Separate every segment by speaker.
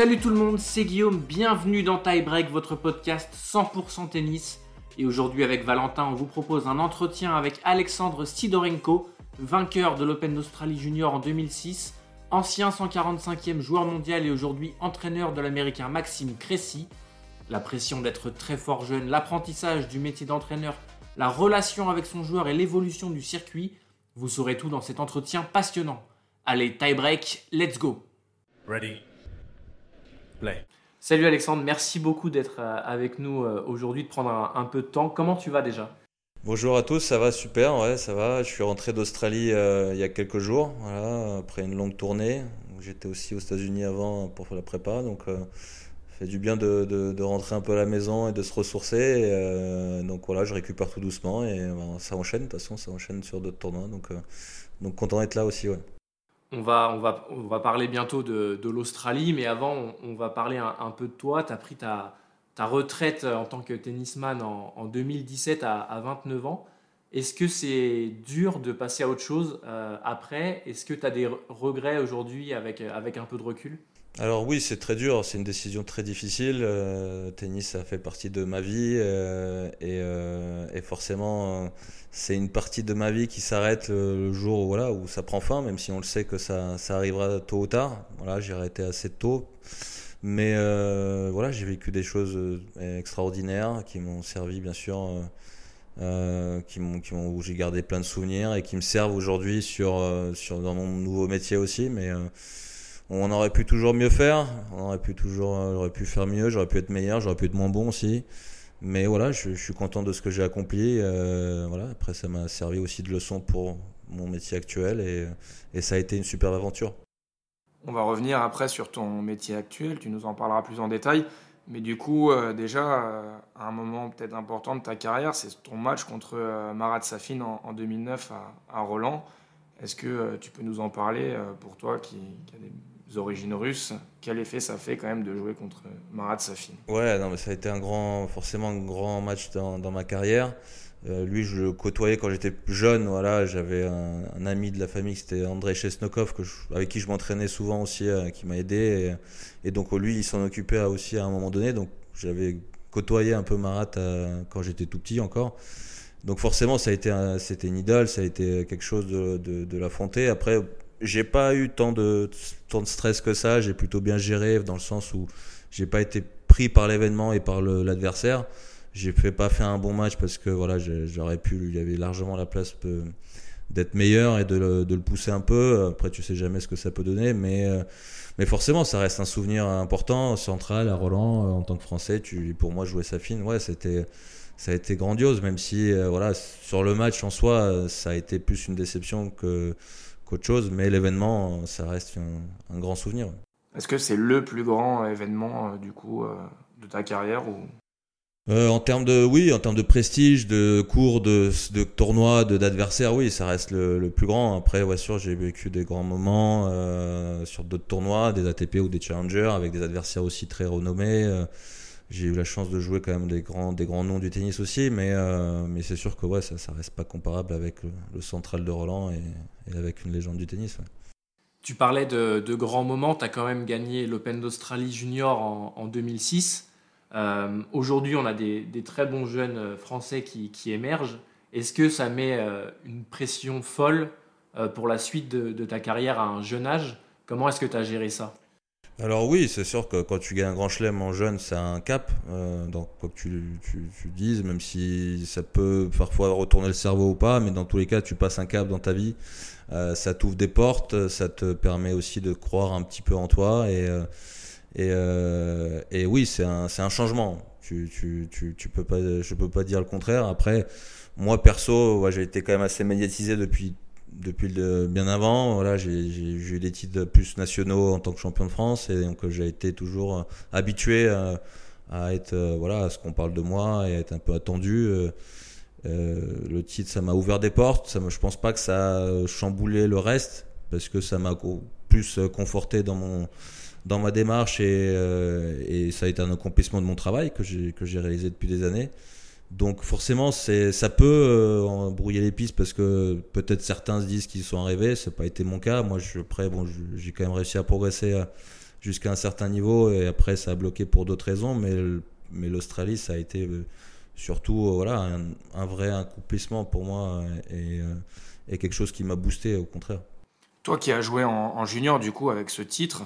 Speaker 1: Salut tout le monde, c'est Guillaume, bienvenue dans Tie Break, votre podcast 100% tennis. Et aujourd'hui avec Valentin, on vous propose un entretien avec Alexandre Sidorenko, vainqueur de l'Open d'Australie Junior en 2006, ancien 145e joueur mondial et aujourd'hui entraîneur de l'américain Maxime Cressy. La pression d'être très fort jeune, l'apprentissage du métier d'entraîneur, la relation avec son joueur et l'évolution du circuit, vous saurez tout dans cet entretien passionnant. Allez, tie break, let's go
Speaker 2: Ready? Play.
Speaker 1: Salut Alexandre, merci beaucoup d'être euh, avec nous euh, aujourd'hui, de prendre un, un peu de temps. Comment tu vas déjà?
Speaker 3: Bonjour à tous, ça va super, ouais, ça va. Je suis rentré d'Australie euh, il y a quelques jours, voilà, après une longue tournée. J'étais aussi aux États-Unis avant pour faire la prépa, donc euh, ça fait du bien de, de- de rentrer un peu à la maison et de se ressourcer. Et, euh, donc voilà, je récupère tout doucement et ben, ça enchaîne, de toute façon, ça enchaîne sur d'autres tournois. Donc, euh, donc content d'être là aussi, ouais.
Speaker 1: On va, on, va, on va parler bientôt de, de l'Australie, mais avant, on, va parler un, peu de toi. Tu as pris ta, ta retraite en tant que tennisman en, en 2017 à, à 29 ans. Est-ce que c'est dur de passer à autre chose euh, après? Est-ce que tu as des re- regrets aujourd'hui avec, avec un peu de recul?
Speaker 3: Alors oui, c'est très dur, c'est une décision très difficile. Euh, tennis, ça fait partie de ma vie euh, et, euh, et forcément, c'est une partie de ma vie qui s'arrête le, jour où, où ça prend fin, même si on le sait que ça, ça arrivera tôt ou tard. Voilà, j'ai arrêté assez tôt. Mais voilà, j'ai vécu des choses extraordinaires qui m'ont servi, bien sûr, qui m'ont, qui m'ont, où j'ai gardé plein de souvenirs et qui me servent aujourd'hui sur, dans mon nouveau métier aussi. On aurait pu toujours mieux faire, on aurait pu toujours, euh, j'aurais pu faire mieux, j'aurais pu être meilleur, j'aurais pu être moins bon aussi. Mais voilà, je, suis content de ce que j'ai accompli. euh, voilà, après, ça m'a servi aussi de leçon pour mon métier actuel et, ça a été une superbe aventure.
Speaker 4: On va revenir après sur ton métier actuel, tu nous en parleras plus en détail. Mais du coup, euh, déjà, un moment peut-être important de ta carrière, c'est ton match contre Marat Safin en, en 2009 à, Roland. Est-ce que tu peux nous en parler pour toi qui, qui a des origines russes Quel effet ça fait quand même de jouer contre Marat Safin?
Speaker 3: Ouais, non, mais ça a été un grand, forcément un grand match dans, ma carrière. Euh, lui, je le côtoyais quand j'étais jeune. Voilà, j'avais un, ami de la famille, c'était André Chesnokov, avec qui je m'entraînais souvent aussi, euh, qui m'a aidé. Et, donc lui, il s'en occupait aussi à un moment donné. Donc j'avais côtoyé un peu Marat euh, quand j'étais tout petit encore. Donc forcément, ça a été, un- c'était une idole, ça a été quelque chose de, de l'affronter. Après, j'ai pas eu tant de, tant de stress que ça. J'ai plutôt bien géré dans le sens où j'ai pas été pris par l'événement et par l'adversaire. J'ai pas fait un bon match parce que voilà, j'aurais pu, il y avait largement la place d'être meilleur et de le, de le pousser un peu. Après, tu sais jamais ce que ça peut donner, mais euh, mais forcément, ça reste un souvenir important, central à Roland euh, en tant que Français. Tu, pour moi, jouer sa fine, ouais, c'était ça a été grandiose, même si euh, voilà, sur le match en soi, ça a été plus une déception que qu'autre chose, mais l'événement, ça reste un, un grand souvenir.
Speaker 4: Est-ce que c'est le plus grand événement euh, du coup euh, de ta carrière ou...
Speaker 3: Euh, en termes de oui, en termes de prestige, de cours, de, de tournois, de d'adversaires, oui, ça reste le, le plus grand. Après, ouais, sûr, j'ai vécu des grands moments euh, sur d'autres tournois, des ATP ou des challengers, avec des adversaires aussi très renommés. Euh, j'ai eu la chance de jouer quand même des grands, des grands noms du tennis aussi, mais euh, mais c'est sûr que ouais, ça, ça reste pas comparable avec le, central de Roland et, avec une légende du tennis.
Speaker 1: Tu parlais de, grands moments, tu as quand même gagné l'Open d'Australie Junior en, en 2006. Euh, Aujourd'hui, on a des, très bons jeunes euh, français qui, émergent. Est-ce que ça met une pression folle pour la suite de, de ta carrière à un jeune âge? Comment est-ce que tu as géré ça?
Speaker 3: Alors oui, c'est sûr que quand tu gagnes un grand chelem en jeune, c'est un cap. Euh, donc quoi que tu, dises, même si ça peut parfois retourner le cerveau ou pas, mais dans tous les cas, tu passes un cap dans ta vie. Euh, ça t'ouvre des portes, ça te permet aussi de croire un petit peu en toi et euh, et, et oui, c'est un changement. Tu tu peux pas, je dire le contraire. Après, moi perso, j'ai été quand même assez médiatisé depuis depuis bien avant. Voilà, j'ai eu des titres plus nationaux en tant que champion de France et donc euh, j'ai été toujours euh, habitué à, à être euh, voilà à ce qu'on parle de moi et à être un peu attendu. Euh, euh, le titre, ça m'a ouvert des portes. Ça je pense pas que ça a chamboulé le reste parce que ça m'a plus euh, conforté dans mon dans ma démarche et, euh, et ça a été un accomplissement de mon travail que j'ai réalisé depuis des années. Donc forcément, ça peut euh, embrouiller les pistes parce que peut-être certains se disent qu'ils sont arrivés. Ça n'a pas été mon cas. Moi, je après bon, j'ai quand même réussi à progresser à, jusqu'à un certain niveau et après ça a bloqué pour d'autres raisons. Mais, l'Australie, ça a été surtout voilà, un, vrai accomplissement pour moi et, et quelque chose qui m'a boosté au contraire.
Speaker 4: Toi qui as joué en, junior du coup avec ce titre,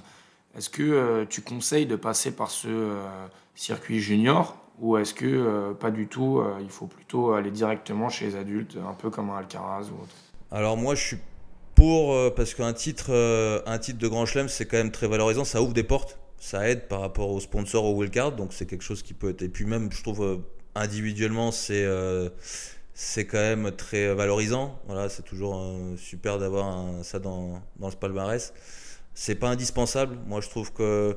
Speaker 4: est-ce que tu conseilles de passer par ce circuit junior ou est-ce que euh, pas du tout, euh, il faut plutôt aller directement chez les adultes, un peu comme un Alcaraz ou autre?
Speaker 3: Alors moi je suis pour, euh, parce qu'un titre, un titre de Grand Chelem c'est quand même très valorisant, ça ouvre des portes, ça aide par rapport aux sponsors, aux wildcards, donc c'est quelque chose qui peut être... Et puis même je trouve individuellement c'est c'est quand même très valorisant, voilà, c'est toujours super d'avoir ça dans, dans le palmarès. C'est pas indispensable, moi je trouve que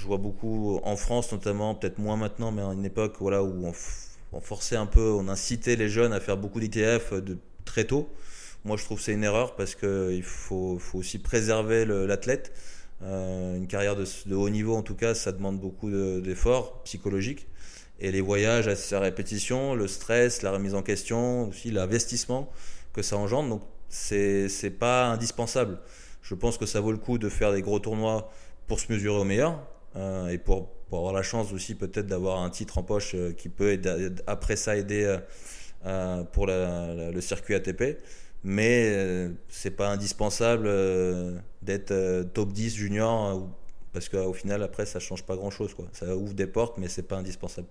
Speaker 3: je vois beaucoup en France notamment, peut-être moins maintenant, mais à une époque voilà, où on, forçait un peu, on incitait les jeunes à faire beaucoup d'ITF de très tôt. Moi, je trouve que c'est une erreur parce qu'il faut, faut, aussi préserver l'athlète. Euh, une carrière de, haut niveau, en tout cas, ça demande beaucoup d'efforts psychologiques. Et les voyages à sa répétition, le stress, la remise en question, aussi l'investissement que ça engendre. Donc, c'est pas indispensable. Je pense que ça vaut le coup de faire des gros tournois pour se mesurer au meilleur. Euh, et pour, avoir la chance aussi peut-être d'avoir un titre en poche euh, qui peut après ça aider euh, pour le circuit ATP. Mais c'est pas indispensable d'être top 10 junior parce qu'au final après ça change pas grand chose quoi. Ça ouvre des portes mais c'est pas indispensable.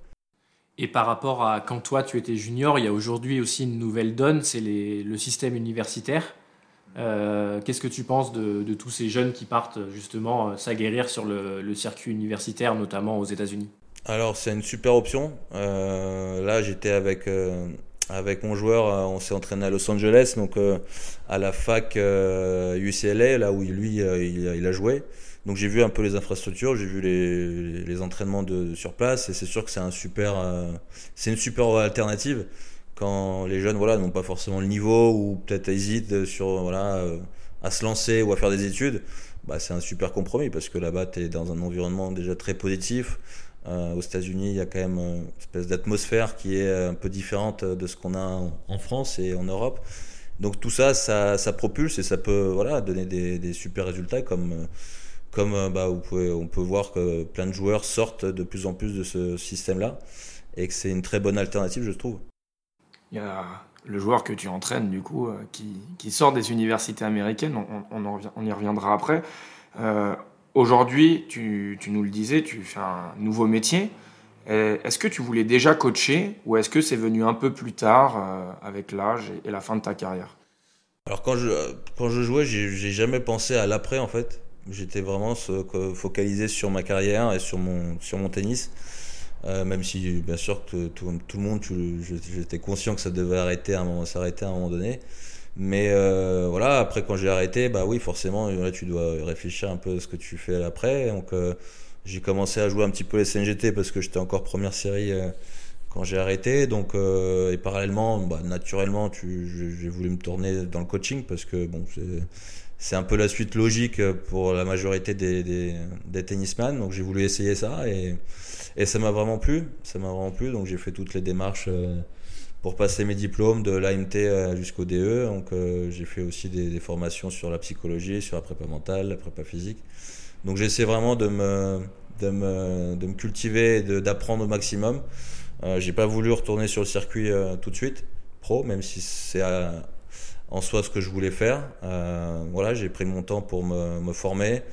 Speaker 1: Et par rapport à quand toi tu étais junior, il y a aujourd'hui aussi une nouvelle donne, c'est le système universitaire. Euh, qu'est-ce que tu penses de, tous ces jeunes qui partent justement euh, s'aguerrir sur le, circuit universitaire, notamment aux États-Unis?
Speaker 3: Alors c'est une super option. Euh, là j'étais avec, avec mon joueur, on s'est entraîné à Los Angeles, donc à la fac UCLA, là où lui il, a joué. Donc j'ai vu un peu les infrastructures, j'ai vu les, entraînements sur place et c'est sûr que c'est un super, c'est une super alternative quand les jeunes voilà n'ont pas forcément le niveau ou peut-être hésitent sur voilà euh, à se lancer ou à faire des études bah, c'est un super compromis parce que là-bas tu es dans un environnement déjà très positif euh, aux États-Unis il y a quand même une espèce d'atmosphère qui est un peu différente de ce qu'on a en France et en Europe donc tout ça, ça, propulse et ça peut voilà donner des, des super résultats comme comme bah, vous pouvez, on peut voir que plein de joueurs sortent de plus en plus de ce système-là et que c'est une très bonne alternative je trouve.
Speaker 4: Il y a le joueur que tu entraînes, du coup, euh, qui, sort des universités américaines. On, y reviendra après. Euh, aujourd'hui, tu, nous le disais, tu fais un nouveau métier. Est-ce que tu voulais déjà coacher ou est-ce que c'est venu un peu plus tard euh, avec l'âge et, la fin de ta carrière?
Speaker 3: Alors quand je, quand je jouais, j'ai jamais pensé à l'après en fait. J'étais vraiment focalisé sur ma carrière et sur mon, sur mon tennis. Euh, même si bien sûr que tout, tout le monde, j'étais conscient que ça devait arrêter à un moment, s'arrêter à un moment donné. Mais euh, voilà, après quand j'ai arrêté, bah oui, forcément, là, tu dois réfléchir un peu à ce que tu fais après. Donc euh, j'ai commencé à jouer un petit peu les SNGT parce que j'étais encore première série quand j'ai arrêté. Donc et parallèlement, bah, naturellement, j'ai voulu me tourner dans le coaching parce que bon, c'est un peu la suite logique pour la majorité des, des, des tennisman. Donc j'ai voulu essayer ça et et ça m'a vraiment plu, ça m'a vraiment plu. Donc j'ai fait toutes les démarches euh, pour passer mes diplômes de l'AMT euh, jusqu'au DE. Donc euh, j'ai fait aussi des, formations sur la psychologie, sur la prépa mentale, la prépa physique. Donc j'essaie vraiment de me, de me, de me cultiver et d'apprendre au maximum. Euh, j'ai pas voulu retourner sur le circuit tout de suite, pro, même si c'est en soi ce que je voulais faire. voilà, j'ai pris mon temps pour me, me former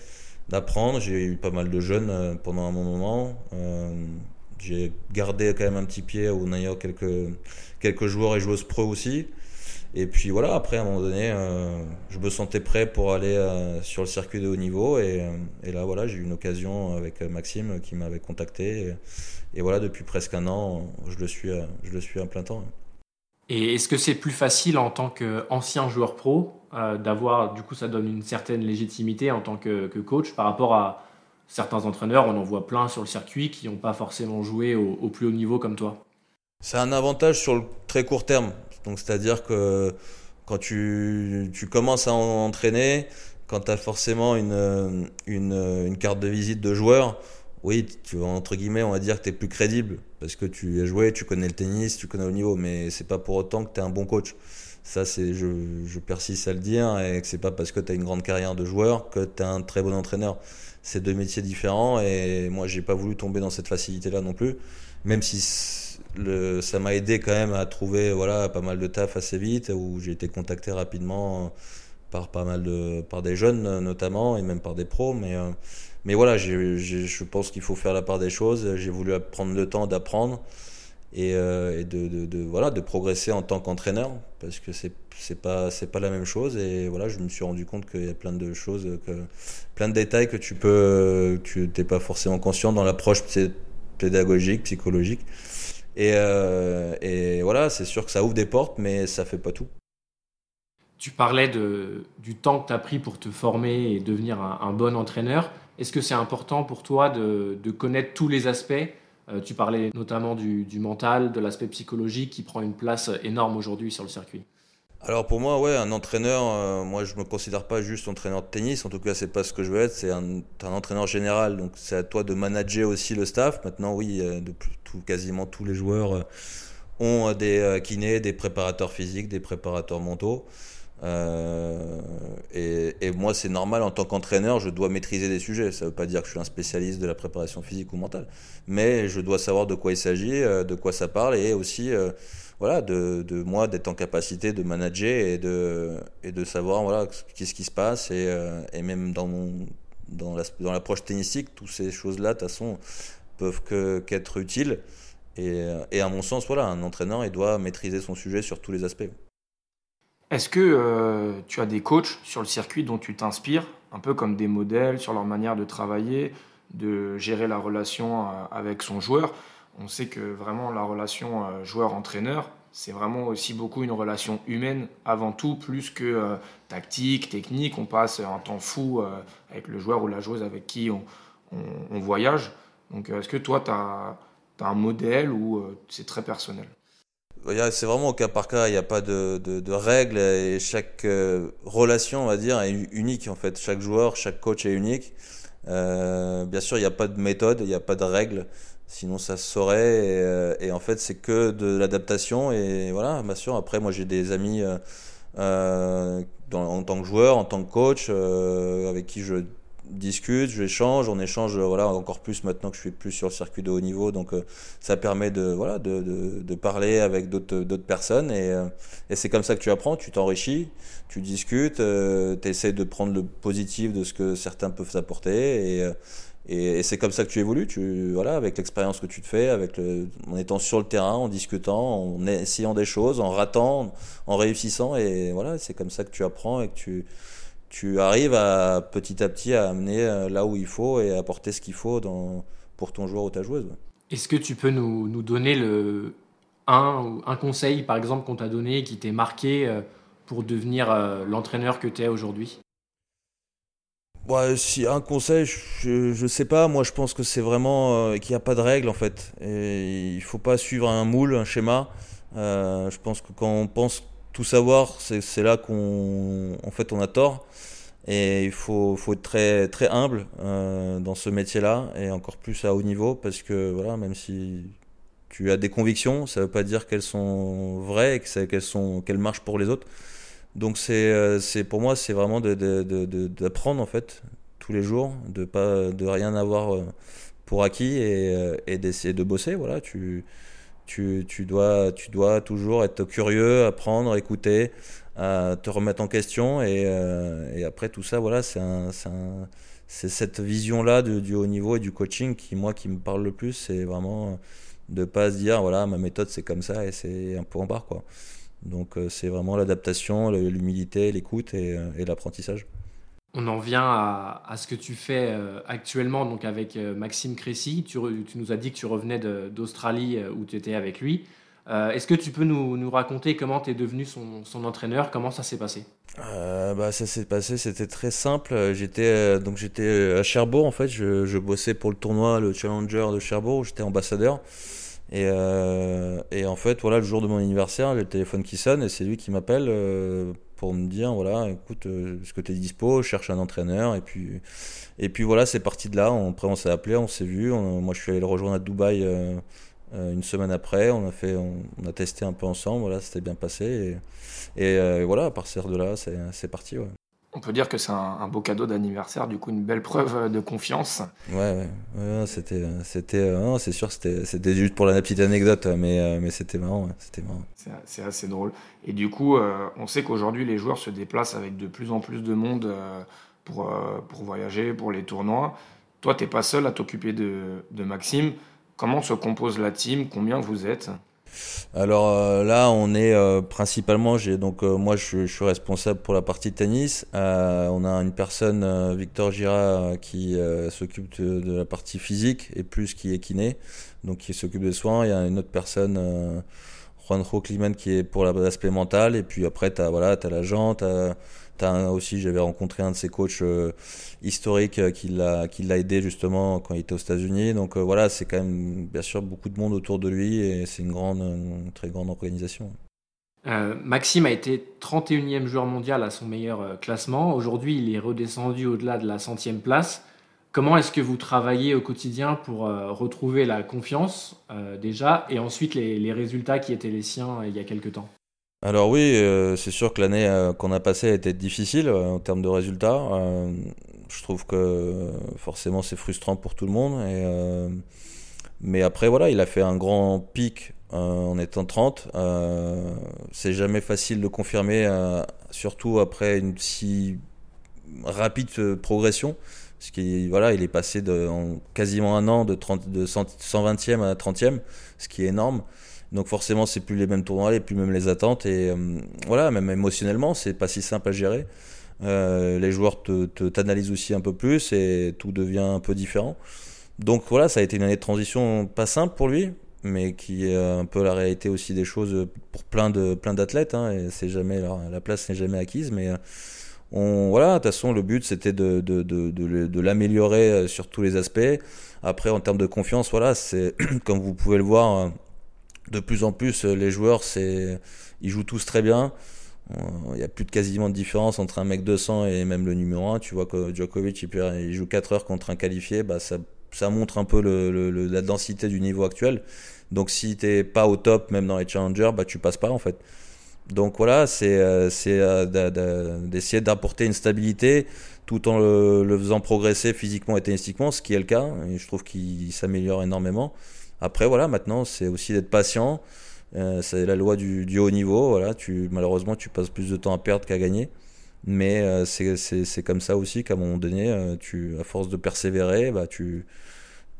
Speaker 3: d'apprendre. J'ai eu pas mal de jeunes euh, pendant un bon moment. Euh, j'ai gardé quand même un petit pied en ayant quelques, quelques joueurs et joueuses pro aussi. Et puis voilà, après à un moment donné, euh, je me sentais prêt pour aller sur le circuit de haut niveau. Et, là, voilà, j'ai eu une occasion avec Maxime qui m'avait contacté. Et, et, voilà, depuis presque un an, je le suis, je le suis à plein temps.
Speaker 1: Et est-ce que c'est plus facile en tant qu'ancien joueur pro euh, d'avoir, du coup, ça donne une certaine légitimité en tant que, coach par rapport à certains entraîneurs, on en voit plein sur le circuit qui n'ont pas forcément joué au, plus haut niveau comme toi
Speaker 3: C'est un avantage sur le très court terme. Donc, c'est-à-dire que quand tu, commences à entraîner, quand tu as forcément une, carte de visite de joueur, oui, tu, entre guillemets, on va dire que tu es plus crédible parce que tu as joué, tu connais le tennis, tu connais le niveau, mais c'est pas pour autant que tu es un bon coach. Ça, c'est, je, je, persiste à le dire, et que c'est pas parce que tu as une grande carrière de joueur que tu es un très bon entraîneur. C'est deux métiers différents, et moi, j'ai pas voulu tomber dans cette facilité-là non plus, même si le, ça m'a aidé quand même à trouver voilà, pas mal de taf assez vite, où j'ai été contacté rapidement par pas mal de, par des jeunes notamment, et même par des pros, mais, euh, mais voilà, je pense qu'il faut faire la part des choses. J'ai voulu prendre le temps d'apprendre et, euh, de, voilà, de progresser en tant qu'entraîneur parce que c'est c'est pas c'est pas la même chose. Et voilà je me suis rendu compte qu'il y a plein de choses que plein de détails que tu peux tu t'es pas forcément conscient dans l'approche pédagogique psychologique. Et, euh, et voilà c'est sûr que ça ouvre des portes mais ça fait pas tout.
Speaker 1: Tu parlais du temps que tu as pris pour te former et devenir un, bon entraîneur. Est-ce que c'est important pour toi de connaître tous les aspects euh, tu parlais notamment du, mental, de l'aspect psychologique qui prend une place énorme aujourd'hui sur le circuit.
Speaker 3: Alors pour moi, ouais, un entraîneur, euh, moi je me considère pas juste entraîneur de tennis, en tout cas c'est pas ce que je veux être, c'est un, entraîneur général, donc c'est à toi de manager aussi le staff. Maintenant oui, euh, tout, quasiment tous les joueurs ont des kinés, des préparateurs physiques, des préparateurs mentaux. Euh, et, moi, c'est normal en tant qu'entraîneur, je dois maîtriser des sujets. Ça ne veut pas dire que je suis un spécialiste de la préparation physique ou mentale, mais je dois savoir de quoi il s'agit, euh, de quoi ça parle, et aussi, euh, voilà, de, moi d'être en capacité de manager et de savoir voilà qu'est-ce qui se passe et, même dans mon dans l'approche toutes ces choses-là, de toute façon, peuvent qu'être utiles. Et, et à mon sens, voilà, un entraîneur, il doit maîtriser son sujet sur tous les aspects.
Speaker 4: Est-ce que euh, tu as des coachs sur le circuit dont tu t'inspires, un peu comme des modèles sur leur manière de travailler, de gérer la relation euh, avec son joueur? On sait que vraiment la relation euh, joueur-entraîneur, c'est vraiment aussi beaucoup une relation humaine avant tout, plus que tactique, technique. On passe un temps fou avec le joueur ou la joueuse avec qui on, voyage. Donc est-ce que toi, tu as, un modèle ou c'est très personnel?
Speaker 3: C'est vraiment au cas par cas, il n'y a pas de, règles et chaque euh, relation, on va dire, est unique en fait. Chaque joueur, chaque coach est unique. Euh, bien sûr, il n'y a pas de méthode, il n'y a pas de règles, sinon ça se saurait. Et, euh, en fait, c'est que de l'adaptation. Et voilà, bien sûr, après, moi j'ai des amis en tant que joueur, en tant que coach, avec qui je discute, j'échange, on échange voilà encore plus maintenant que je suis plus sur le circuit de haut niveau, donc euh, ça permet de voilà de, de, de parler avec d'autres d'autres personnes et, euh, et c'est comme ça que tu apprends, tu t'enrichis, tu discutes, euh, tu essaies de prendre le positif de ce que certains peuvent t'apporter et, et, c'est comme ça que tu évolues, tu voilà avec l'expérience que tu te fais, avec le, en étant sur le terrain, en discutant, en essayant des choses, en ratant, en réussissant et voilà c'est comme ça que tu apprends et que tu tu arrives à petit à petit à amener euh, là où il faut et à apporter ce qu'il faut dans, pour ton joueur ou ta joueuse.
Speaker 1: Est-ce que tu peux nous, nous donner le, un, un conseil, par exemple, qu'on t'a donné qui t'est marqué euh, pour devenir euh, l'entraîneur que tu es aujourd'hui
Speaker 3: si un conseil, je, ne sais pas. Moi, je pense que c'est vraiment qu'il n'y a pas de règle en fait. Et il faut pas suivre un moule, un schéma. je pense que quand on pense tout savoir, c'est là qu'on en fait on a tort. Et il faut, faut être très, très humble euh, dans ce métier-là, et encore plus à haut niveau, parce que voilà, même si tu as des convictions, ça ne veut pas dire qu'elles sont vraies et qu'elles sont qu'elles marchent pour les autres. Donc c'est euh, pour moi c'est vraiment d'apprendre en fait tous les jours, de pas de rien avoir euh, pour acquis et, et d'essayer de bosser. Voilà, tu tu, tu, dois, tu dois toujours être curieux, apprendre, écouter, euh, te remettre en question. Et, euh, et après tout ça, voilà, c'est un, c'est cette vision-là du haut niveau et du coaching qui, moi, qui me parle le plus. C'est vraiment de pas se dire, voilà, ma méthode, c'est comme ça et c'est un peu en barre, quoi. Donc, euh, c'est vraiment l'adaptation, l'humilité, l'écoute et, et l'apprentissage.
Speaker 1: On en vient à, ce que tu fais euh, actuellement donc avec euh, Maxime Cressy. Tu, nous as dit que tu revenais d'Australie euh, où tu étais avec lui. Est-ce que tu peux nous, raconter comment tu es devenu son, entraîneur? Comment ça s'est passé?
Speaker 3: Bah, Ça s'est passé, c'était très simple. J'étais donc j'étais à Cherbourg en fait. Je, bossais pour le tournoi, le Challenger de Cherbourg. J'étais ambassadeur. Et, et, en fait, voilà, le jour de mon anniversaire, le téléphone qui sonne et c'est lui qui m'appelle pour me dire voilà écoute euh, est-ce que tu es dispo je cherche un entraîneur et puis et puis voilà c'est parti de là après on s'est appelé on s'est vu moi je suis allé le rejoindre à Dubaï euh, une semaine après, on a, fait, on, a testé un peu ensemble, voilà, c'était bien passé. Et, et voilà, à partir de là, c'est parti. Ouais
Speaker 4: on peut dire que c'est un, beau cadeau d'anniversaire, du coup une belle preuve de confiance.
Speaker 3: Ouais, ouais, c'était, c'était, euh, c'est sûr, c'était, c'était juste pour la petite anecdote, mais, euh, mais c'était marrant, c'était marrant.
Speaker 4: C'est, assez drôle. Et du coup, euh, on sait qu'aujourd'hui les joueurs se déplacent avec de plus en plus de monde pour, pour voyager, pour les tournois. Toi, t'es pas seul à t'occuper de, de Maxime. Comment se compose la team? Combien vous êtes?
Speaker 3: Alors euh, là, on est euh, principalement, j'ai donc euh, moi je, suis responsable pour la partie tennis. on a une personne, Victor Gira, qui s'occupe de, la partie physique et plus qui est kiné, donc qui s'occupe des soins. Il y a une autre personne, Juanjo Climent, qui est pour l'aspect mental. Et puis après, tu as, voilà, as l'agent, tu aussi, j'avais rencontré un de ses coachs euh, historiques euh, qui l'a aidé justement quand il était aux États-Unis. Donc euh, voilà, c'est quand même bien sûr beaucoup de monde autour de lui et c'est une grande, très grande organisation.
Speaker 1: Maxime a été 31e joueur mondial à son meilleur classement. Aujourd'hui, il est redescendu au-delà de la centième place. Comment est-ce que vous travaillez au quotidien pour retrouver la confiance déjà et ensuite les, les, résultats qui étaient les siens il y a quelques temps?
Speaker 3: Alors oui, euh, c'est sûr que l'année euh, qu'on a passée a été difficile euh, en termes de résultats. je trouve que forcément c'est frustrant pour tout le monde. mais après voilà, il a fait un grand pic en étant 30. c'est jamais facile de confirmer, surtout après une si rapide progression. Parce qu'il voilà, il est passé de, en quasiment un an de, 30, de 120e à 30e, ce qui est énorme. Donc forcément, c'est plus les mêmes tournois, et plus même les attentes. Et euh, voilà, même émotionnellement, c'est pas si simple à gérer. Euh, les joueurs te, t'analysent aussi un peu plus et tout devient un peu différent. Donc voilà, ça a été une année de transition pas simple pour lui, mais qui est un peu la réalité aussi des choses pour plein de plein d'athlètes. Hein, c'est jamais la, place n'est jamais acquise, mais euh, on voilà. De toute façon, le but c'était de, de, de, de l'améliorer sur tous les aspects. Après, en termes de confiance, voilà, c'est comme vous pouvez le voir de plus en plus, euh, les joueurs, c'est, ils jouent tous très bien. Euh, il n'y a plus de quasiment de différence entre un mec 200 et même le numéro 1. Tu vois que Djokovic, il, joue 4 heures contre un qualifié, bah ça, ça montre un peu le, la densité du niveau actuel. Donc si tu n'es pas au top, même dans les challengers, bah tu passes pas en fait. Donc voilà, c'est euh, d'essayer d'apporter une stabilité tout en le, le, faisant progresser physiquement et tennistiquement, ce qui est le cas. Je trouve qu'il s'améliore énormément. Après, voilà, maintenant, c'est aussi d'être patient. Euh, c'est la loi du, haut niveau. Voilà, tu, malheureusement, tu passes plus de temps à perdre qu'à gagner. Mais euh, c'est comme ça aussi qu'à un moment donné, euh, tu, à force de persévérer, bah, tu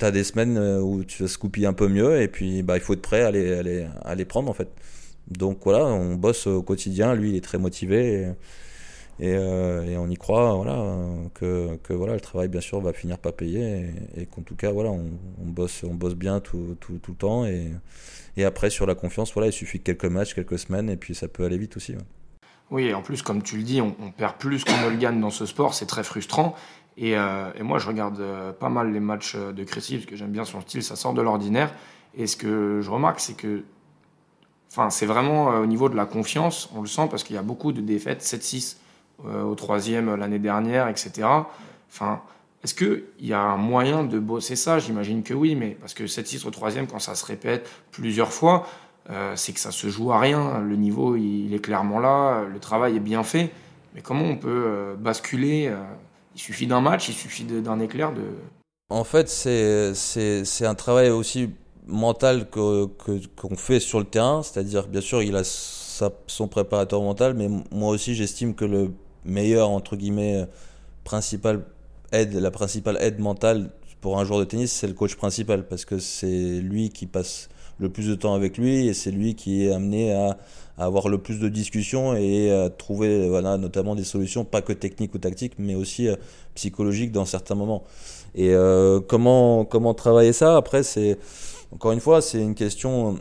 Speaker 3: as des semaines où tu vas se coupiller un peu mieux. Et puis, bah, il faut être prêt à les, à les, prendre, en fait. Donc voilà, on bosse au quotidien. Lui, il est très motivé. Euh, et, on y croit voilà que, voilà le travail bien sûr va finir par payer et, qu'en tout cas voilà on, bosse on bosse bien tout, tout, tout, le temps et, et après sur la confiance voilà il suffit quelques matchs quelques semaines et puis ça peut aller vite aussi
Speaker 4: oui et en plus comme tu le dis on, perd plus qu'on ne le gagne dans ce sport c'est très frustrant. Et, euh, et, moi je regarde euh, pas mal les matchs de Crécy parce que j'aime bien son style ça sort de l'ordinaire. Et ce que je remarque c'est que c'est vraiment au niveau de la confiance, on le sent parce qu'il y a beaucoup de défaites 7-6 euh, au troisième l'année dernière, etc. Enfin, est-ce qu'il y a un moyen de bosser ça? J'imagine que oui, mais parce que 7-6 au troisième, quand ça se répète plusieurs fois, euh, c'est que ça se joue à rien. Le niveau, il, est clairement là, le travail est bien fait. Mais comment on peut euh, basculer Il suffit d'un match, il suffit d'un éclair de...
Speaker 3: En fait, c'est un travail aussi mental qu'on que, qu'on fait sur le terrain. C'est-à-dire, bien sûr, il a sa, son préparateur mental, mais moi aussi, j'estime que le meilleur, entre guillemets, principal aide, la principale aide mentale pour un joueur de tennis, c'est le coach principal parce que c'est lui qui passe le plus de temps avec lui et c'est lui qui est amené à, avoir le plus de discussions et à trouver voilà, notamment des solutions, pas que techniques ou tactiques, mais aussi euh, psychologiques dans certains moments. Et euh, comment, comment travailler ça? Après, c'est encore une fois, c'est une question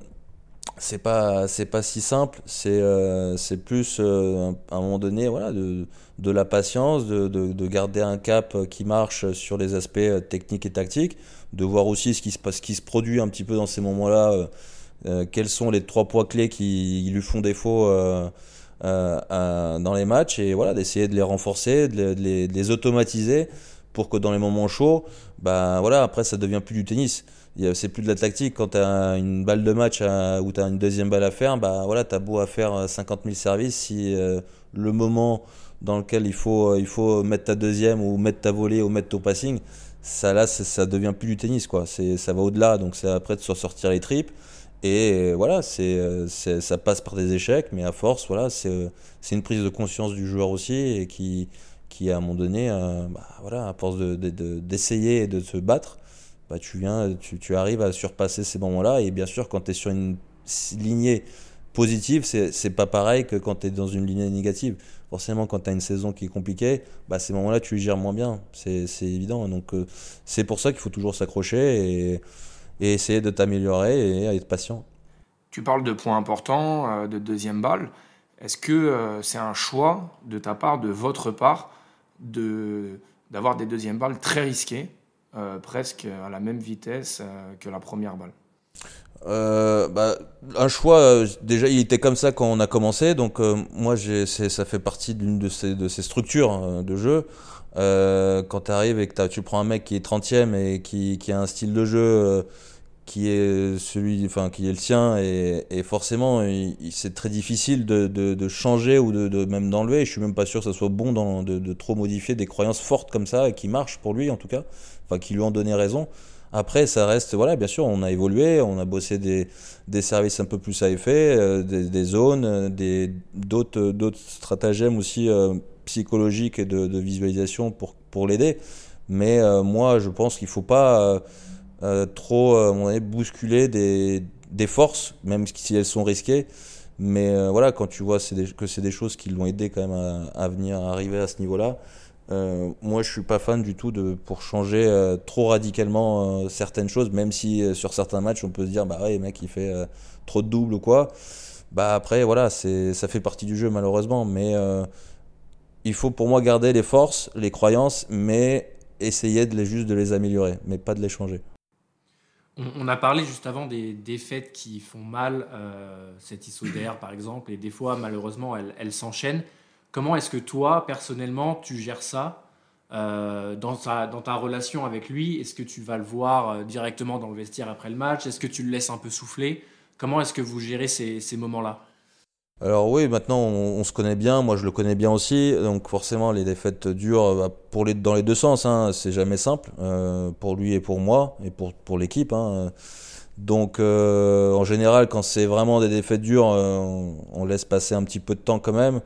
Speaker 3: c'est pas c'est pas si simple c'est euh, c'est plus euh, à un moment donné voilà de, de la patience de, de, de, garder un cap qui marche sur les aspects techniques et tactiques de voir aussi ce qui se passe qui se produit un petit peu dans ces moments là euh, quels sont les trois poids clés qui lui font défaut dans les matchs et voilà d'essayer de les renforcer de les, les, automatiser pour que dans les moments chauds, bah voilà, après ça devient plus du tennis. C'est plus de la tactique. Quand tu as une balle de match ou tu as une deuxième balle à faire, bah voilà, tu as beau à faire 50 000 services. Si euh, le moment dans lequel il faut, euh, il faut mettre ta deuxième ou mettre ta volée ou mettre ton passing, ça là, ça devient plus du tennis. quoi. Ça va au-delà. Donc c'est après de se sortir les tripes. Et voilà, c'est, ça passe par des échecs, mais à force, voilà, c'est, une prise de conscience du joueur aussi et qui, qui à un moment donné, euh, bah, voilà, à force de, d'essayer et de se battre, bah, tu, viens, tu, arrives à surpasser ces moments-là. Et bien sûr, quand tu es sur une lignée positive, c'est, pas pareil que quand tu es dans une lignée négative. Forcément, quand tu as une saison qui est compliquée, bah, ces moments-là, tu les gères moins bien. C'est, évident. Donc, euh, c'est pour ça qu'il faut toujours s'accrocher et, essayer de t'améliorer et être patient.
Speaker 4: Tu parles de points importants, euh, de deuxième balle. Est-ce que c'est un choix de ta part, de votre part, d'avoir des deuxièmes balles très risquées, euh, presque à la même vitesse euh, que la première balle
Speaker 3: euh, bah, un choix, déjà il était comme ça quand on a commencé, donc moi ça fait partie d'une de ces, structures hein, de jeu. quand tu arrives et que tu prends un mec qui est 30ème et qui, a un style de jeu qui est celui, enfin qui est le sien et, forcément c'est très difficile de, changer ou de, même d'enlever. Je suis même pas sûr que ça soit bon de, trop modifier des croyances fortes comme ça et qui marchent pour lui en tout cas, enfin qui lui ont donné raison. Après, ça reste, voilà, bien sûr, on a évolué, on a bossé des, des services un peu plus à effet, euh, des, des, zones, des d'autres d'autres stratagèmes aussi euh, psychologiques et de, de, visualisation pour pour l'aider. Mais euh, moi, je pense qu'il faut pas euh, trop euh, bousculer des, des, forces, même si elles sont risquées. Mais euh, voilà, quand tu vois que c'est des choses qui l'ont aidé quand même à, venir arriver à ce niveau-là, moi je suis pas fan du tout de pour changer trop radicalement certaines choses, même si sur certains matchs on peut se dire bah ouais mec il fait trop de doubles ou quoi. Bah après voilà c'est ça fait partie du jeu malheureusement, mais il faut pour moi garder les forces, les croyances, mais essayer de les juste de les améliorer, mais pas de les changer.
Speaker 1: On, a parlé juste avant des défaites qui font mal, euh, cette ISODR par exemple, et des fois malheureusement elles, s'enchaînent. Comment est-ce que toi, personnellement, tu gères ça euh, dans, ta, relation avec lui? Est-ce que tu vas le voir euh, directement dans le vestiaire après le match? Est-ce que tu le laisses un peu souffler? Comment est-ce que vous gérez ces moments-là?
Speaker 3: Alors oui, maintenant on, se connaît bien, moi je le connais bien aussi, donc forcément les défaites durent bah, pour les, dans les deux sens, hein, c'est jamais simple, euh, pour lui et pour moi, et pour, l'équipe. Hein. Donc en général quand c'est vraiment des défaites dures, on, laisse passer un petit peu de temps quand même.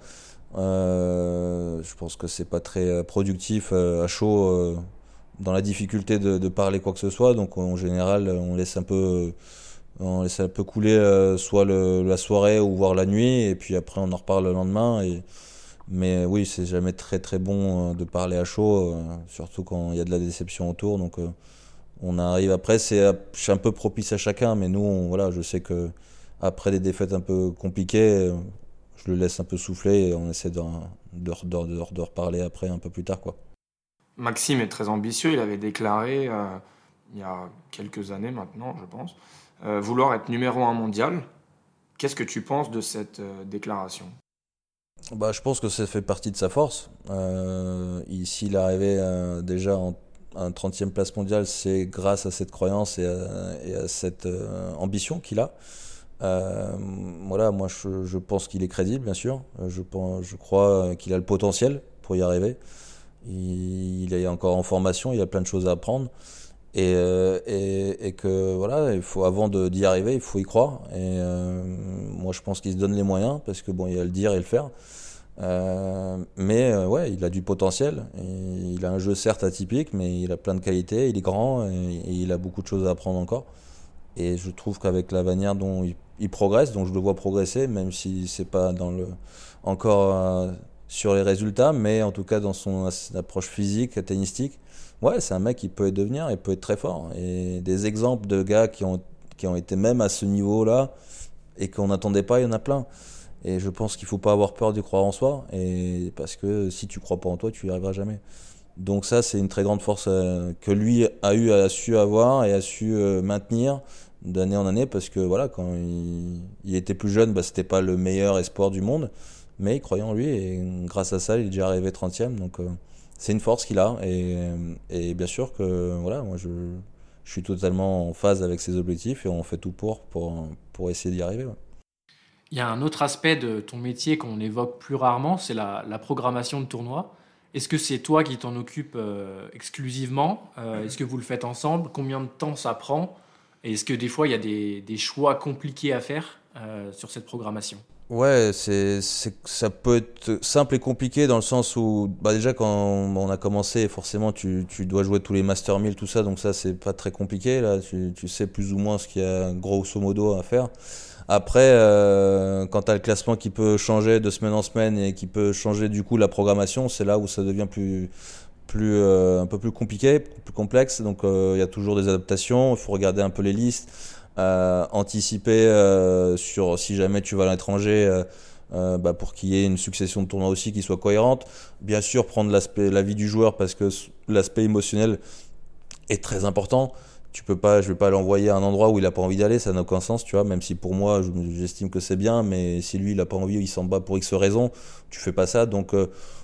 Speaker 3: Je pense que c'est pas très productif à chaud dans la difficulté de, de, parler quoi que ce soit, donc en général on laisse un peu on laisse un peu couler euh, soit la soirée ou voir la nuit, et puis après on en reparle le lendemain. Et, mais oui, c'est jamais très très bon euh, de parler à chaud, euh, surtout quand il y a de la déception autour. Donc on arrive après, c'est un peu propice à chacun, mais nous, voilà, je sais que après des défaites un peu compliquées, je le laisse un peu souffler et on essaie de, de, de, de reparler après un peu plus tard. Quoi.
Speaker 4: Maxime est très ambitieux, il avait déclaré il y a quelques années maintenant, je pense, euh, vouloir être numéro un mondial. Qu'est-ce que tu penses de cette euh, déclaration?
Speaker 3: Bah, Je pense que ça fait partie de sa force. Euh, S'il arrivait euh, déjà en un 30e place mondiale, c'est grâce à cette croyance et à, cette ambition qu'il a. voilà, moi je, pense qu'il est crédible, bien sûr. Je, pense, je crois qu'il a le potentiel pour y arriver. Il, est encore en formation, il a plein de choses à apprendre. Et, euh, et, et, que voilà, il faut avant d'y arriver, il faut y croire. Et euh, moi, je pense qu'il se donne les moyens parce que bon, il y a le dire et le faire. Euh, mais euh, ouais, il a du potentiel. Et il a un jeu certes atypique, mais il a plein de qualités. Il est grand et, il a beaucoup de choses à apprendre encore. Et je trouve qu'avec la manière dont il, il, progresse, dont je le vois progresser, même si c'est pas encore euh, sur les résultats, mais en tout cas dans son approche physique, tennistique ouais, c'est un mec qui peut devenir et peut être très fort. Et des exemples de gars qui ont, qui ont été même à ce niveau-là et qu'on n'attendait pas, il y en a plein. Et je pense qu'il faut pas avoir peur de croire en soi, et parce que si tu crois pas en toi, tu n'y arriveras jamais. Donc ça, c'est une très grande force euh, que lui a eu, a su avoir et a su euh, maintenir d'année en année, parce que voilà, quand il, était plus jeune, bah, c'était pas le meilleur espoir du monde, mais il croyait en lui, et grâce à ça, il est déjà arrivé 30e. Donc euh, c'est une force qu'il a. Et, et, bien sûr que voilà, moi je, suis totalement en phase avec ses objectifs et on fait tout pour, pour, pour essayer d'y arriver.
Speaker 1: Il y a un autre aspect de ton métier qu'on évoque plus rarement, c'est la, la, programmation de tournois. Est-ce que c'est toi qui t'en occupes euh, exclusivement? Euh, Est-ce que vous le faites ensemble? Combien de temps ça prend? Est-ce que des fois il y a des, choix compliqués à faire euh, sur cette programmation?
Speaker 3: Ouais, c'est, ça peut être simple et compliqué dans le sens où, bah déjà quand on a commencé, forcément tu, dois jouer tous les Master 1000, tout ça, donc ça c'est pas très compliqué, là tu, tu sais plus ou moins ce qu'il y a grosso modo à faire. Après, euh, quand tu as le classement qui peut changer de semaine en semaine et qui peut changer du coup la programmation, c'est là où ça devient plus, plus euh, un peu plus compliqué, plus complexe. Donc euh, il y a toujours des adaptations, il faut regarder un peu les listes, euh, anticiper sur si jamais tu vas à l'étranger. Bah, pour qu'il y ait une succession de tournois aussi qui soit cohérente. Bien sûr, prendre l'aspect, la vie du joueur parce que l'aspect émotionnel est très important tu peux pas, je vais pas l'envoyer à un endroit où il a pas envie d'aller, ça n'a aucun sens, tu vois. Même si pour moi, j'estime que c'est bien, mais si lui il a pas envie, il s'en bat pour X raison, tu fais pas ça. Donc,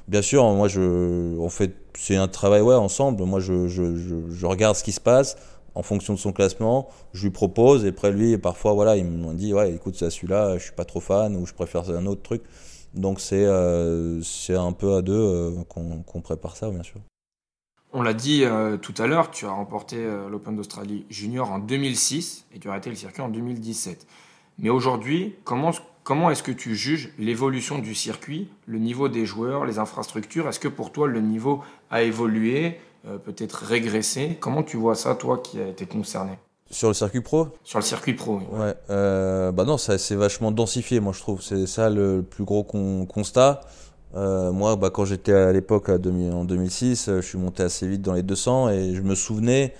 Speaker 3: bien sûr, moi je, on fait, c'est un travail ouais ensemble. Moi, je, je, je, regarde ce qui se passe en fonction de son classement, je lui propose et après lui, parfois voilà, il me dit ouais, écoute, c'est celui-là, je suis pas trop fan ou je préfère un autre truc. Donc c'est, euh, un peu à deux euh, qu'on prépare ça, bien sûr.
Speaker 4: On l'a dit euh, tout à l'heure, tu as remporté euh, l'Open d'Australie Junior en 2006 et tu as arrêté le circuit en 2017. Mais aujourd'hui, comment, comment est-ce que tu juges l'évolution du circuit, le niveau des joueurs, les infrastructures? Est-ce que pour toi le niveau a évolué, euh, peut-être régressé? Comment tu vois ça, toi qui as été concerné?
Speaker 3: Sur le circuit pro?
Speaker 4: Sur le circuit pro,
Speaker 3: oui. Ouais, bah non, ça c'est vachement densifié, moi je trouve. C'est ça le plus gros constat. Euh, moi, bah, quand j'étais à l'époque en 2006, euh, je suis monté assez vite dans les 200 et je me souvenais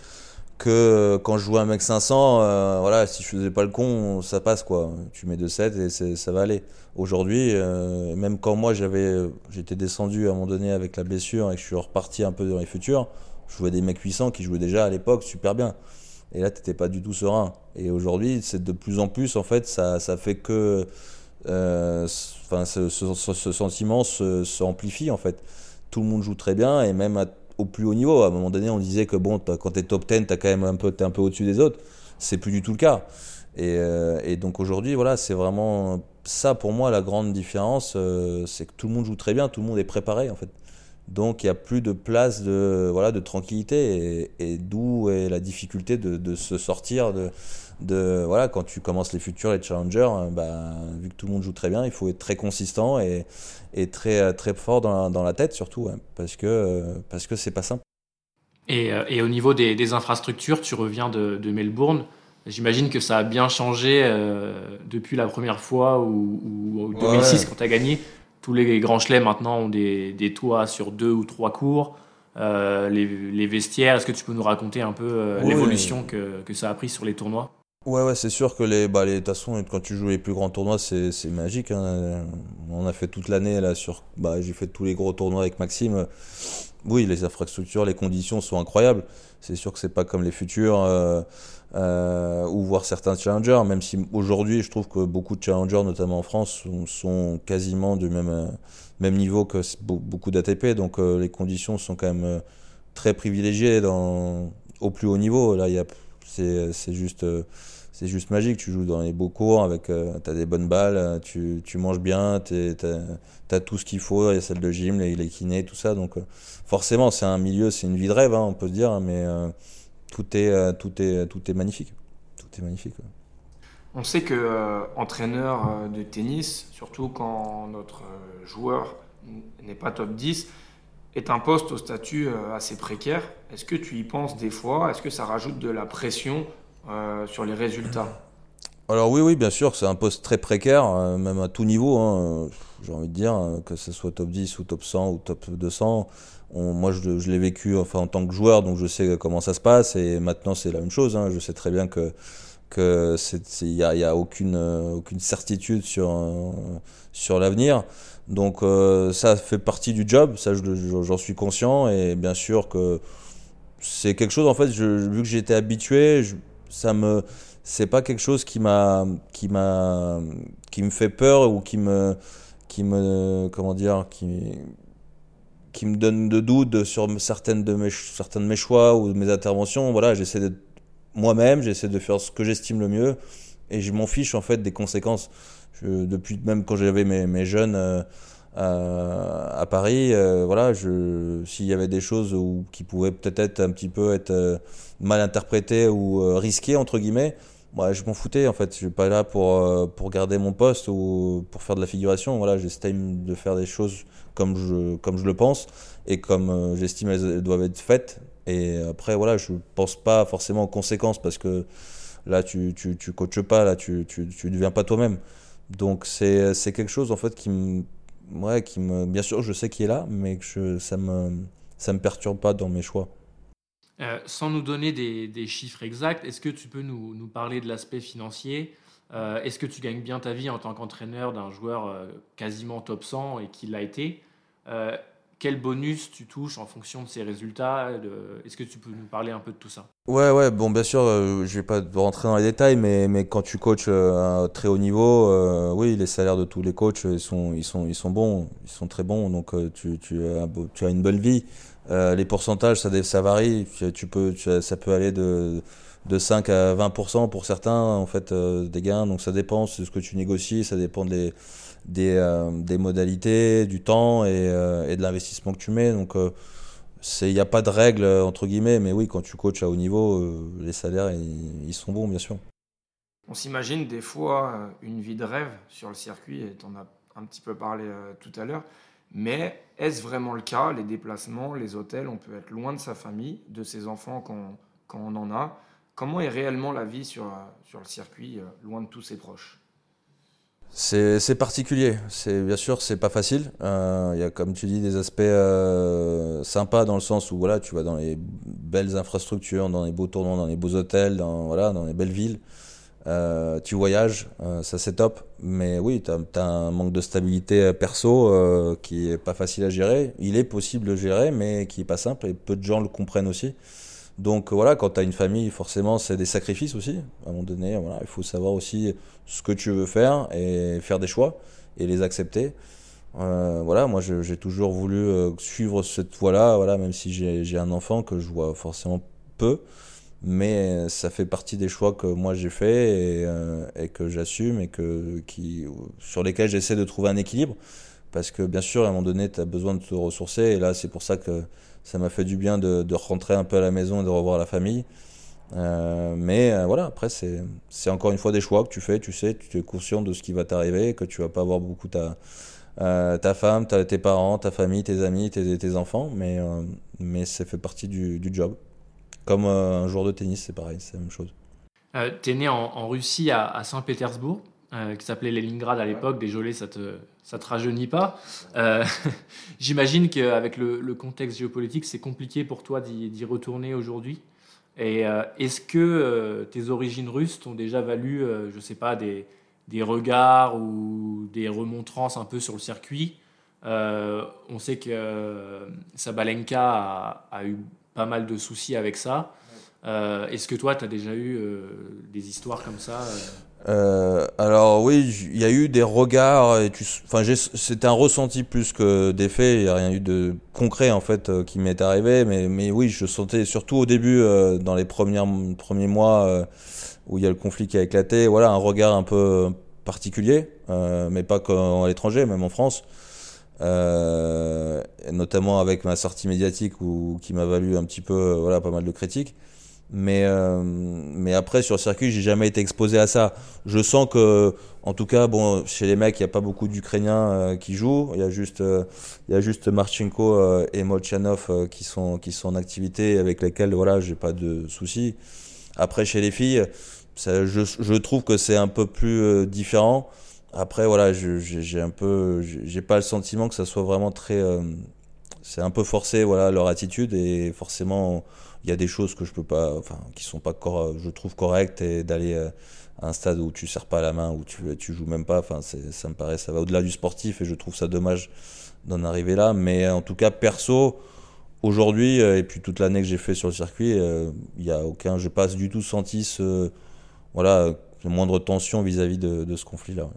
Speaker 3: que euh, quand je jouais un mec 500, euh, voilà, si je faisais pas le con, ça passe quoi. Tu mets 2-7 et ça va aller. Aujourd'hui, euh, même quand moi j'avais, j'étais descendu à un moment donné avec la blessure et que je suis reparti un peu dans les futurs, je jouais des mecs 800 qui jouaient déjà à l'époque super bien. Et là, t'étais pas du tout serein. Et aujourd'hui, c'est de plus en plus, en fait, ça, ça fait que euh, ce, ce, sentiment s'amplifie en fait. Tout le monde joue très bien et même au plus haut niveau. À un moment donné, on disait que bon, quand tu es top 10, tu as quand même un peu, es un peu au-dessus des autres. C'est plus du tout le cas. Et, euh, et donc aujourd'hui, voilà, c'est vraiment ça pour moi la grande différence, euh, c'est que tout le monde joue très bien, tout le monde est préparé en fait. Donc il n'y a plus de place de, voilà, de tranquillité et, et d'où est la difficulté de, de se sortir de, de voilà quand tu commences les futurs les challengers euh, bah, vu que tout le monde joue très bien il faut être très consistant et, et très euh, très fort dans la, dans la tête surtout parce que euh, parce que c'est pas simple.
Speaker 1: Et, et, au niveau des, des, infrastructures tu reviens de, de Melbourne j'imagine que ça a bien changé depuis la première fois ou, 2006 quand tu as gagné. Tous les grands chelets maintenant ont des, des toits sur deux ou trois cours. Les, les, vestiaires. Est-ce que tu peux nous raconter un peu l'évolution que, que, ça a pris sur les tournois?
Speaker 3: Ouais, ouais, c'est sûr que les, bah, les, façon, quand tu joues les plus grands tournois, c'est, c'est magique. Hein. On a fait toute l'année là sur, bah, j'ai fait tous les gros tournois avec Maxime. Oui, les infrastructures, les conditions sont incroyables. C'est sûr que c'est pas comme les futurs euh, euh, ou voir certains challengers. Même si aujourd'hui, je trouve que beaucoup de challengers, notamment en France, sont, sont quasiment du même euh, même niveau que beaucoup d'ATP. Donc euh, les conditions sont quand même euh, très privilégiées dans au plus haut niveau. Là, il y a c'est c'est juste c'est juste magique. Tu joues dans les beaux cours, avec, euh, tu as des bonnes balles, tu, tu manges bien, tu as, tout ce qu'il faut, il y a celle de gym, les, les kinés, tout ça. Donc, euh, forcément, c'est un milieu, c'est une vie de rêve, hein, on peut se dire, mais euh, tout, est, tout, est, tout est magnifique. Tout est magnifique.
Speaker 4: On sait que entraîneur de tennis, surtout quand notre joueur n'est pas top 10, est un poste au statut assez précaire. Est-ce que tu y penses des fois? Est-ce que ça rajoute de la pression euh, sur les résultats
Speaker 3: alors oui, oui, bien sûr, c'est un poste très précaire, euh, même à tout niveau, hein, j'ai envie de dire, euh, que ce soit top 10 ou top 100 ou top 200. moi, je, l'ai vécu enfin, en tant que joueur, donc je sais comment ça se passe, et maintenant c'est la même chose. Hein, je sais très bien que que il y a, y a, aucune aucune certitude sur sur l'avenir. Donc ça fait partie du job, ça j'en suis conscient, et bien sûr que c'est quelque chose en fait, vu que j'étais habitué, ça me c'est pas quelque chose qui m'a qui m'a qui me fait peur ou qui me qui me comment dire qui qui me donnent de doutes sur certaines de mes, certains de mes choix ou de mes interventions. Voilà, j'essaie d'être moi-même, j'essaie de faire ce que j'estime le mieux et je m'en fiche en fait des conséquences. Depuis même quand j'avais mes, mes jeunes euh, à Paris, euh, voilà, je, s'il y avait des choses où, qui pouvaient peut-être être un petit peu être euh, mal interprétées ou risquées entre guillemets, moi je m'en foutais en fait. Je suis pas là pour pour garder mon poste ou pour faire de la figuration. Voilà, j'estime de faire des choses comme je comme je le pense et comme j'estime elles doivent être faites. Et après voilà, je pense pas forcément aux conséquences parce que Là, tu, tu, tu coaches pas, là, tu, tu, tu deviens pas toi-même. Donc, c'est, c'est quelque chose, en fait, qui me, ouais, qui me, bien sûr, je sais qu'il est là, mais que je, ça me, ça me perturbe pas dans mes choix.
Speaker 1: Euh, sans nous donner des, chiffres exacts, est-ce que tu peux nous, parler de l'aspect financier euh, Est-ce que tu gagnes bien ta vie en tant qu'entraîneur d'un joueur euh, quasiment top 100 et qui l'a été quel bonus tu touches en fonction de ces résultats Est-ce que tu peux nous parler un peu de tout ça?
Speaker 3: Ouais, ouais, bon, bien sûr, euh, je vais pas rentrer dans les détails, mais, mais quand tu coaches à un très haut niveau, oui, les salaires de tous les coachs, ils sont, ils sont, ils sont bons, ils sont très bons, donc tu, tu, as, tu as une belle vie. Les pourcentages, ça, varie, tu peux, ça peut aller de, de 5 à 20% pour certains, en fait, des gains, donc ça dépend de ce que tu négocies, ça dépend des euh, modalités, du temps et, euh, de l'investissement que tu mets. Donc, il euh, n'y a pas de règle, entre guillemets, mais oui, quand tu coaches à haut niveau, les salaires, ils, sont bons, bien sûr.
Speaker 4: On s'imagine des fois une vie de rêve sur le circuit, et tu en as un petit peu parlé tout à l'heure. Mais est-ce vraiment le cas? Les déplacements, les hôtels, on peut être loin de sa famille, de ses enfants quand, quand on en a. Comment est réellement la vie sur, sur le circuit, loin de tous ses proches?
Speaker 3: C'est particulier. C'est bien sûr, c'est pas facile. Euh, il y a, comme tu dis, des aspects euh, sympas dans le sens où voilà, tu vas dans les belles infrastructures, dans les beaux tournois, dans les beaux hôtels, dans voilà, dans les belles villes. Euh, tu voyages, ça c'est top. Mais oui, tu as, un manque de stabilité perso qui est pas facile à gérer. Il est possible de gérer, mais qui est pas simple et peu de gens le comprennent aussi. Donc voilà, quand tu as une famille, forcément, c'est des sacrifices aussi. À un moment donné, voilà, il faut savoir aussi ce que tu veux faire et faire des choix et les accepter. Euh, voilà, moi j'ai toujours voulu euh, suivre cette voie-là, voilà, même si j'ai un enfant que je vois forcément peu, mais ça fait partie des choix que moi j'ai fait et, euh, et, que j'assume et que, qui, sur lesquels j'essaie de trouver un équilibre. Parce que bien sûr, à un moment donné, tu as besoin de te ressourcer et là, c'est pour ça que ça m'a fait du bien de, rentrer un peu à la maison et de revoir la famille. Euh, mais euh, voilà, après, c'est encore une fois des choix que tu fais. Tu sais, tu es conscient de ce qui va t'arriver, que tu vas pas avoir beaucoup ta, euh, ta femme, ta, tes parents, ta famille, tes amis, tes, tes enfants. Mais, mais ça fait partie du, du job. Comme un joueur de tennis, c'est pareil, c'est la même chose.
Speaker 1: tu es né en, en Russie, à, à Saint-Pétersbourg. Euh, qui s'appelait Leningrad à l'époque. Désolé, ça te, ça te rajeunit pas. Euh, j'imagine qu'avec le, le, contexte géopolitique, c'est compliqué pour toi d'y retourner aujourd'hui. Et euh, est-ce que tes origines russes t'ont déjà valu, je sais pas, des, des, regards ou des remontrances un peu sur le circuit? On sait que Sabalenka a, a, eu pas mal de soucis avec ça. Est-ce que toi, tu as déjà eu des histoires comme ça
Speaker 3: euh, alors oui, il y a eu des regards. Et enfin, c'était un ressenti plus que des faits. Il n'y a rien eu de concret en fait euh, qui m'est arrivé, mais oui, je sentais surtout au début, euh, dans les premiers premiers mois euh, où il y a le conflit qui a éclaté, voilà, un regard un peu particulier, mais pas qu'à l'étranger, même en France. Notamment avec ma sortie médiatique où, qui m'a valu un petit peu voilà pas mal de critiques. Mais euh, mais après sur le circuit j'ai jamais été exposé à ça. Je sens que en tout cas bon chez les mecs il y a pas beaucoup d'ukrainiens euh, qui jouent. Il y a juste euh, il y a juste Marchenko et Molchanov qui sont qui sont en activité avec lesquels voilà j'ai pas de soucis. Après chez les filles ça, je trouve que c'est un peu plus différent après voilà j'ai un peu j'ai pas le sentiment que ça soit vraiment très c'est un peu forcé voilà leur attitude et forcément il y a des choses que je peux pas, enfin, qui sont pas, je trouve correctes et d'aller euh, à un stade où tu serres pas la main, où tu, tu joues même pas, enfin, ça me paraît, ça va au-delà du sportif et je trouve ça dommage d'en arriver là. Mais en tout cas, perso, aujourd'hui, euh, et puis toute l'année que j'ai fait sur le circuit, euh, il y a aucun, je pas du tout senti ce, voilà, moindre tension vis-à-vis de, ce conflit-là.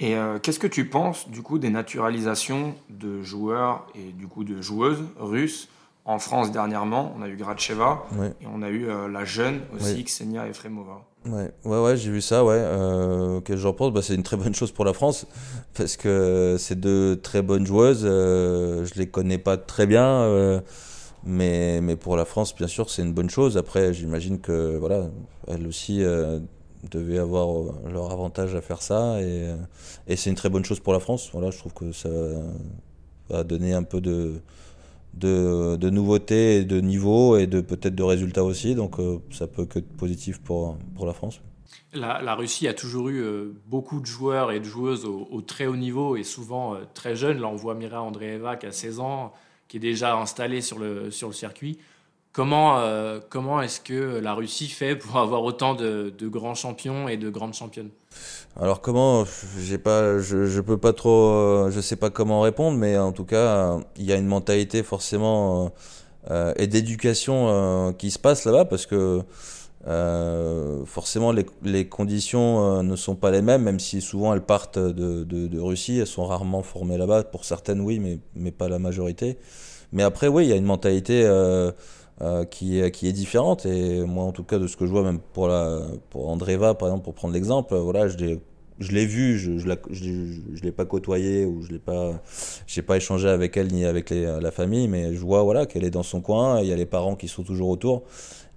Speaker 4: Et qu'est-ce que tu penses du coup des naturalisations de joueurs et du coup de joueuses russes en France dernièrement, on a eu Gracheva et on a eu la jeune aussi, Ksenia Efremova.
Speaker 3: Ouais, ouais, ouais j'ai vu ça, ouais. Euh, que j'en pense, bah, c'est une très bonne chose pour la France parce que c'est deux très bonnes joueuses. Euh, je les connais pas très bien, euh, mais, mais pour la France, bien sûr, c'est une bonne chose. Après, j'imagine que voilà, elles aussi euh, devaient avoir leur avantage à faire ça et, et c'est une très bonne chose pour la France. Voilà, je trouve que ça va donner un peu de de, de nouveautés et de niveau et de peut-être de résultats aussi. Donc euh, ça peut que être positif pour, pour la France.
Speaker 1: La, Russie a toujours eu euh, beaucoup de joueurs et de joueuses au, très haut niveau et souvent euh, très jeunes. Là, on voit Mira Andreeva qui a 16 ans, qui est déjà installée sur le, sur le circuit. Comment, comment est-ce que la Russie fait pour avoir autant de, grands champions et de grandes championnes?
Speaker 3: Alors comment j'ai pas je, je peux pas trop euh, je sais pas comment répondre mais en tout cas il y a une mentalité forcément euh, euh, et d'éducation qui se passe là-bas parce que forcément les, conditions ne sont pas les mêmes même si souvent elles partent de, de, Russie elles sont rarement formées là-bas. Pour certaines oui mais mais pas la majorité. Mais après oui il y a une mentalité euh, qui, est, qui est différente. Et moi, en tout cas, de ce que je vois, même pour, la, pour Andreva, par exemple, pour prendre l'exemple, voilà, je l'ai je l'ai vu, je je, je, l'ai pas côtoyé ou je l'ai pas, j'ai pas échangé avec elle ni avec les, la famille, mais je vois voilà qu'elle est dans son coin, il y a les parents qui sont toujours autour.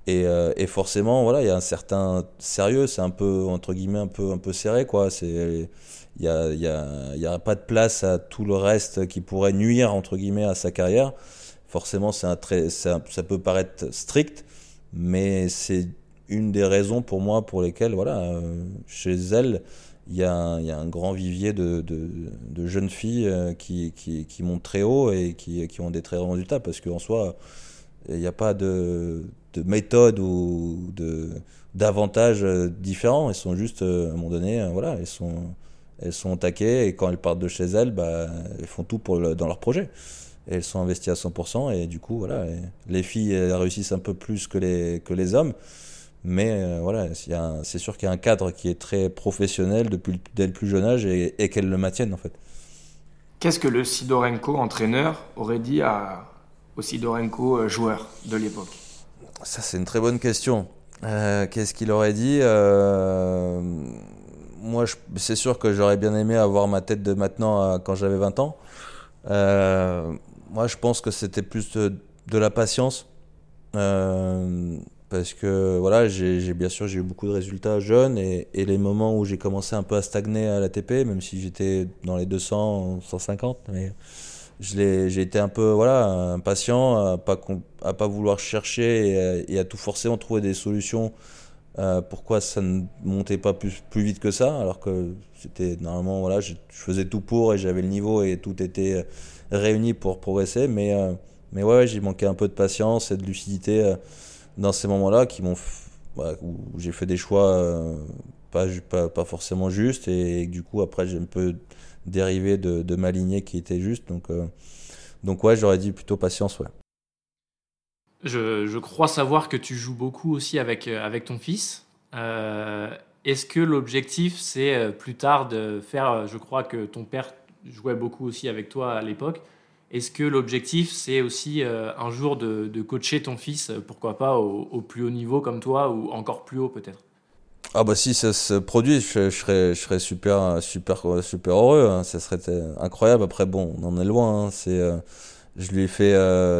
Speaker 3: Et, euh, et forcément voilà il y a un certain sérieux, c'est un peu entre guillemets un peu un peu serré quoi, c'est il y a il y a il y a pas de place à tout le reste qui pourrait nuire entre guillemets à sa carrière forcément, un très, ça, peut paraître strict, mais c'est une des raisons pour moi pour lesquelles, voilà, euh, chez elle, il y, a un, grand vivier de, jeunes filles euh, qui, montent très haut et qui, ont des très bons résultats parce qu'en soi, il n'y a pas de, de méthode ou de d'avantages différents. Elles sont juste, à un moment donné, voilà, elles sont, elles sont taquées et quand elles partent de chez elles, bah, elles font tout pour dans leur projet elles sont investies à 100% et du coup voilà les filles réussissent un peu plus que les que les hommes. Mais euh, voilà c'est sûr qu'il y a un cadre qui est très professionnel depuis dès le plus jeune âge et, et qu'elles le maintiennent en fait.
Speaker 4: Qu'est-ce que le Sidorenko entraîneur aurait dit à, au Sidorenko euh, joueur de l'époque?
Speaker 3: Ça c'est une très bonne question. Euh, qu'est-ce qu'il aurait dit? Euh, moi c'est sûr que j'aurais bien aimé avoir ma tête de maintenant quand j'avais 20 ans. Euh, moi, je pense que c'était plus de, la patience. Euh, parce que voilà, j'ai bien sûr j'ai eu beaucoup de résultats jeunes et, les moments où j'ai commencé un peu à stagner à l'ATP, même si j'étais dans les 200, 150, mais j'ai été un peu voilà impatient à pas pas vouloir chercher et à, tout forcément trouver des solutions. Euh, pourquoi ça ne montait pas plus, plus vite que ça alors que c'était normalement voilà je, faisais tout pour et j'avais le niveau et tout était réunis pour progresser. Mais, euh, mais ouais, j'ai manqué un peu de patience et de lucidité euh, dans ces moments-là qui m'ont où j'ai fait des choix euh, pas, pas, pas, forcément justes et, du coup après j'ai un peu dérivé de, de ma lignée qui était juste. Donc, donc ouais, j'aurais dit plutôt patience, ouais.
Speaker 1: Je, je, crois savoir que tu joues beaucoup aussi avec, avec ton fils. Est-ce que l'objectif, c'est plus tard de faire, je crois que ton père jouais beaucoup aussi avec toi à l'époque. Est-ce que l'objectif, c'est aussi euh, un jour de, coacher ton fils, euh, pourquoi pas au, plus haut niveau comme toi, ou encore plus haut peut-être?
Speaker 3: Ah bah si ça se produit, je, serais, super, super, super heureux. Hein. Ça serait incroyable. Après bon, on en est loin. Hein. C'est, euh, je lui ai fait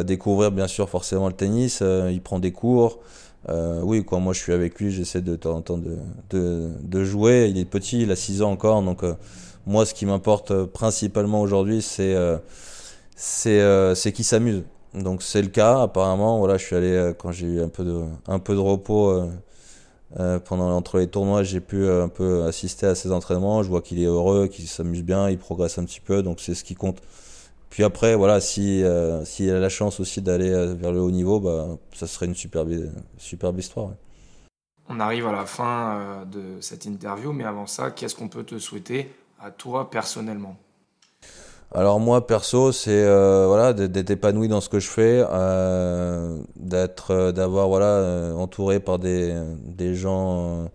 Speaker 3: découvrir bien sûr forcément le tennis. il prend des cours. oui, quoi. Moi, je suis avec lui. J'essaie de temps en temps de, de, jouer. Il est petit, il a 6 ans encore, donc moi, ce qui m'importe euh, principalement aujourd'hui, c'est euh, c'est euh, qu'il s'amuse. Donc c'est le cas apparemment. Voilà, je suis allé quand j'ai eu un peu de un peu de repos pendant entre les tournois, j'ai pu un peu assister à ses entraînements. Je vois qu'il est heureux, qu'il s'amuse bien, il progresse un petit peu. Donc c'est ce qui compte. Puis après, voilà, si s'il a la chance aussi d'aller vers le haut niveau, bah ça serait une superbe superbe histoire.
Speaker 4: On arrive à la fin de cette interview, mais avant ça, qu'est-ce qu'on peut te souhaiter à toi personnellement
Speaker 3: alors moi perso c'est euh, voilà d'être épanoui dans ce que je fais euh, d'être euh, d'avoir voilà entouré par des des gens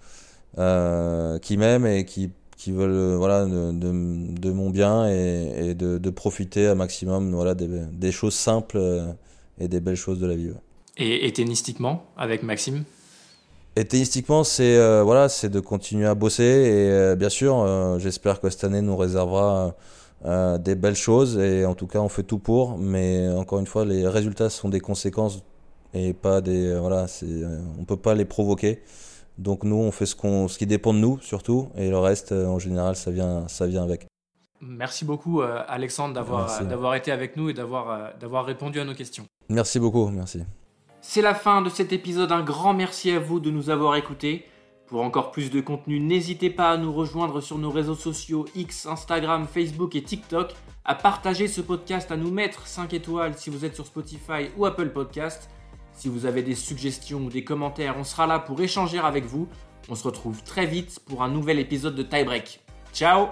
Speaker 3: qui m'aiment et qui qui veulent voilà, de, de, mon bien et, et de, de, profiter à maximum voilà, des, des, choses simples et des belles choses de la vie.
Speaker 1: Et, et tennistiquement, avec Maxime?
Speaker 3: Et tennistiquement, c'est voilà, c'est de continuer à bosser et bien sûr, j'espère que cette année nous réservera des belles choses et en tout cas, on fait tout pour. Mais encore une fois, les résultats sont des conséquences et pas des voilà, on peut pas les provoquer. Donc nous, on fait ce, qu'on, ce qui dépend de nous surtout, et le reste, euh, en général, ça vient, ça vient avec.
Speaker 1: Merci beaucoup, euh, Alexandre, d'avoir, d'avoir été avec nous et d'avoir, euh, d'avoir répondu à nos questions.
Speaker 3: Merci beaucoup, merci.
Speaker 1: C'est la fin de cet épisode. Un grand merci à vous de nous avoir écoutés. Pour encore plus de contenu, n'hésitez pas à nous rejoindre sur nos réseaux sociaux X, Instagram, Facebook et TikTok, à partager ce podcast, à nous mettre 5 étoiles si vous êtes sur Spotify ou Apple Podcast si vous avez des suggestions ou des commentaires, on sera là pour échanger avec vous. On se retrouve très vite pour un nouvel épisode de Tiebreak. Ciao